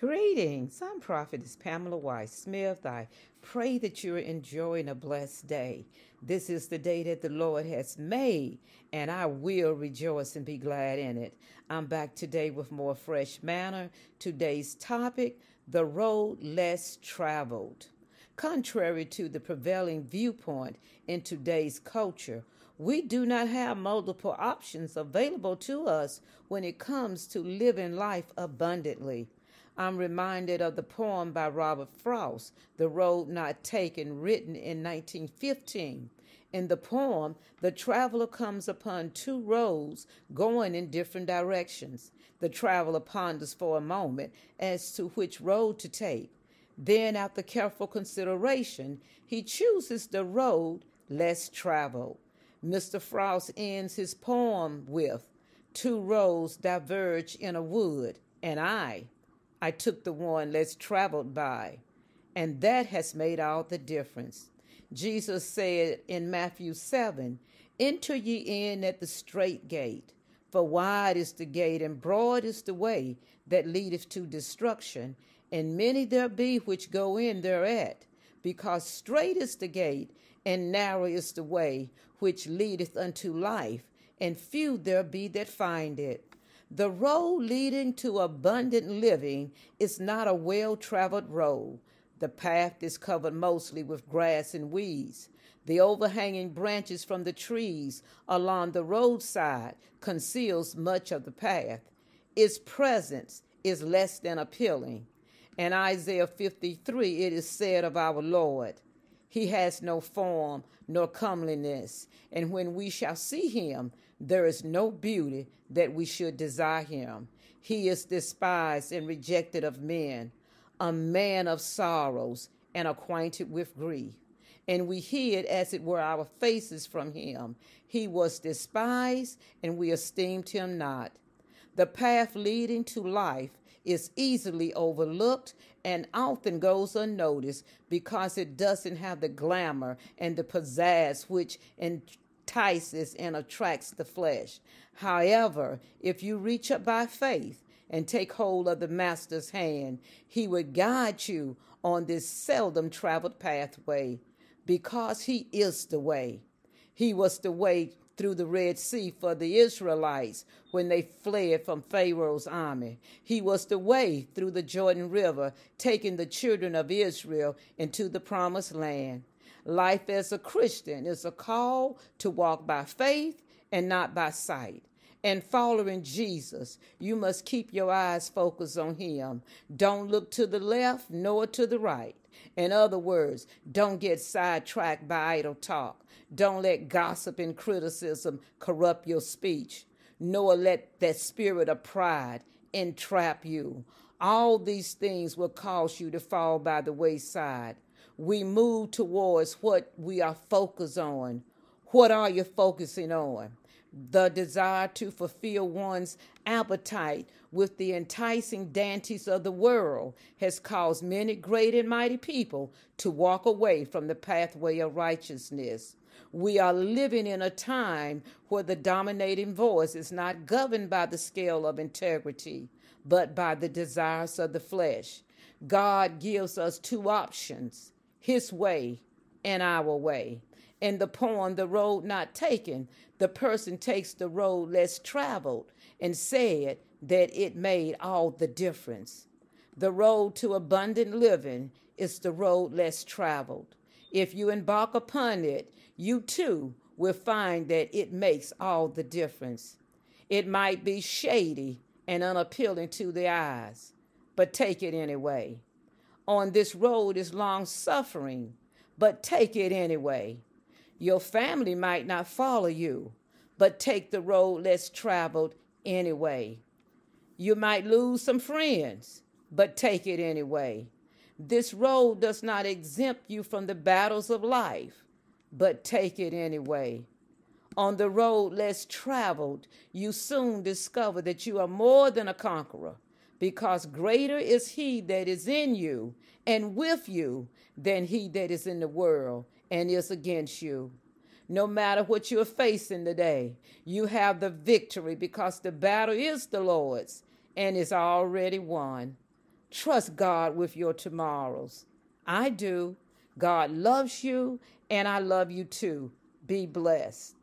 Greetings. I'm Prophetess Pamela Weiss Smith. I pray that you're enjoying a blessed day. This is the day that the Lord has made, and I will rejoice and be glad in it. I'm back today with more fresh manna. Today's topic the road less traveled. Contrary to the prevailing viewpoint in today's culture, we do not have multiple options available to us when it comes to living life abundantly. I'm reminded of the poem by Robert Frost, The Road Not Taken, written in 1915. In the poem, the traveler comes upon two roads going in different directions. The traveler ponders for a moment as to which road to take. Then, after careful consideration, he chooses the road less traveled. Mr. Frost ends his poem with Two roads diverge in a wood, and I, I took the one less traveled by, and that has made all the difference. Jesus said in Matthew 7 Enter ye in at the strait gate, for wide is the gate, and broad is the way that leadeth to destruction, and many there be which go in thereat, because strait is the gate, and narrow is the way which leadeth unto life, and few there be that find it. The road leading to abundant living is not a well traveled road. The path is covered mostly with grass and weeds. The overhanging branches from the trees along the roadside conceals much of the path. Its presence is less than appealing. In Isaiah 53, it is said of our Lord, He has no form nor comeliness, and when we shall see him, there is no beauty that we should desire him. He is despised and rejected of men, a man of sorrows and acquainted with grief. And we hid, as it were, our faces from him. He was despised, and we esteemed him not. The path leading to life is easily overlooked and often goes unnoticed because it doesn't have the glamour and the pizzazz which entices and attracts the flesh. However, if you reach up by faith and take hold of the Master's hand, he will guide you on this seldom traveled pathway because he is the way. He was the way through the Red Sea for the Israelites when they fled from Pharaoh's army. He was the way through the Jordan River, taking the children of Israel into the promised land. Life as a Christian is a call to walk by faith and not by sight. And following Jesus, you must keep your eyes focused on Him. Don't look to the left nor to the right. In other words, don't get sidetracked by idle talk. Don't let gossip and criticism corrupt your speech, nor let that spirit of pride entrap you. All these things will cause you to fall by the wayside we move towards what we are focused on. What are you focusing on? The desire to fulfill one's appetite with the enticing dainties of the world has caused many great and mighty people to walk away from the pathway of righteousness. We are living in a time where the dominating voice is not governed by the scale of integrity, but by the desires of the flesh. God gives us two options his way and our way. In the poem, The Road Not Taken, the person takes the road less traveled and said that it made all the difference. The road to abundant living is the road less traveled. If you embark upon it, you too will find that it makes all the difference. It might be shady and unappealing to the eyes, but take it anyway on this road is long suffering, but take it anyway. Your family might not follow you, but take the road less traveled anyway. You might lose some friends, but take it anyway. This road does not exempt you from the battles of life, but take it anyway. On the road less traveled, you soon discover that you are more than a conqueror because greater is he that is in you and with you than he that is in the world and is against you. No matter what you're facing today, you have the victory because the battle is the Lord's and is already won. Trust God with your tomorrows. I do. God loves you, and I love you too. Be blessed.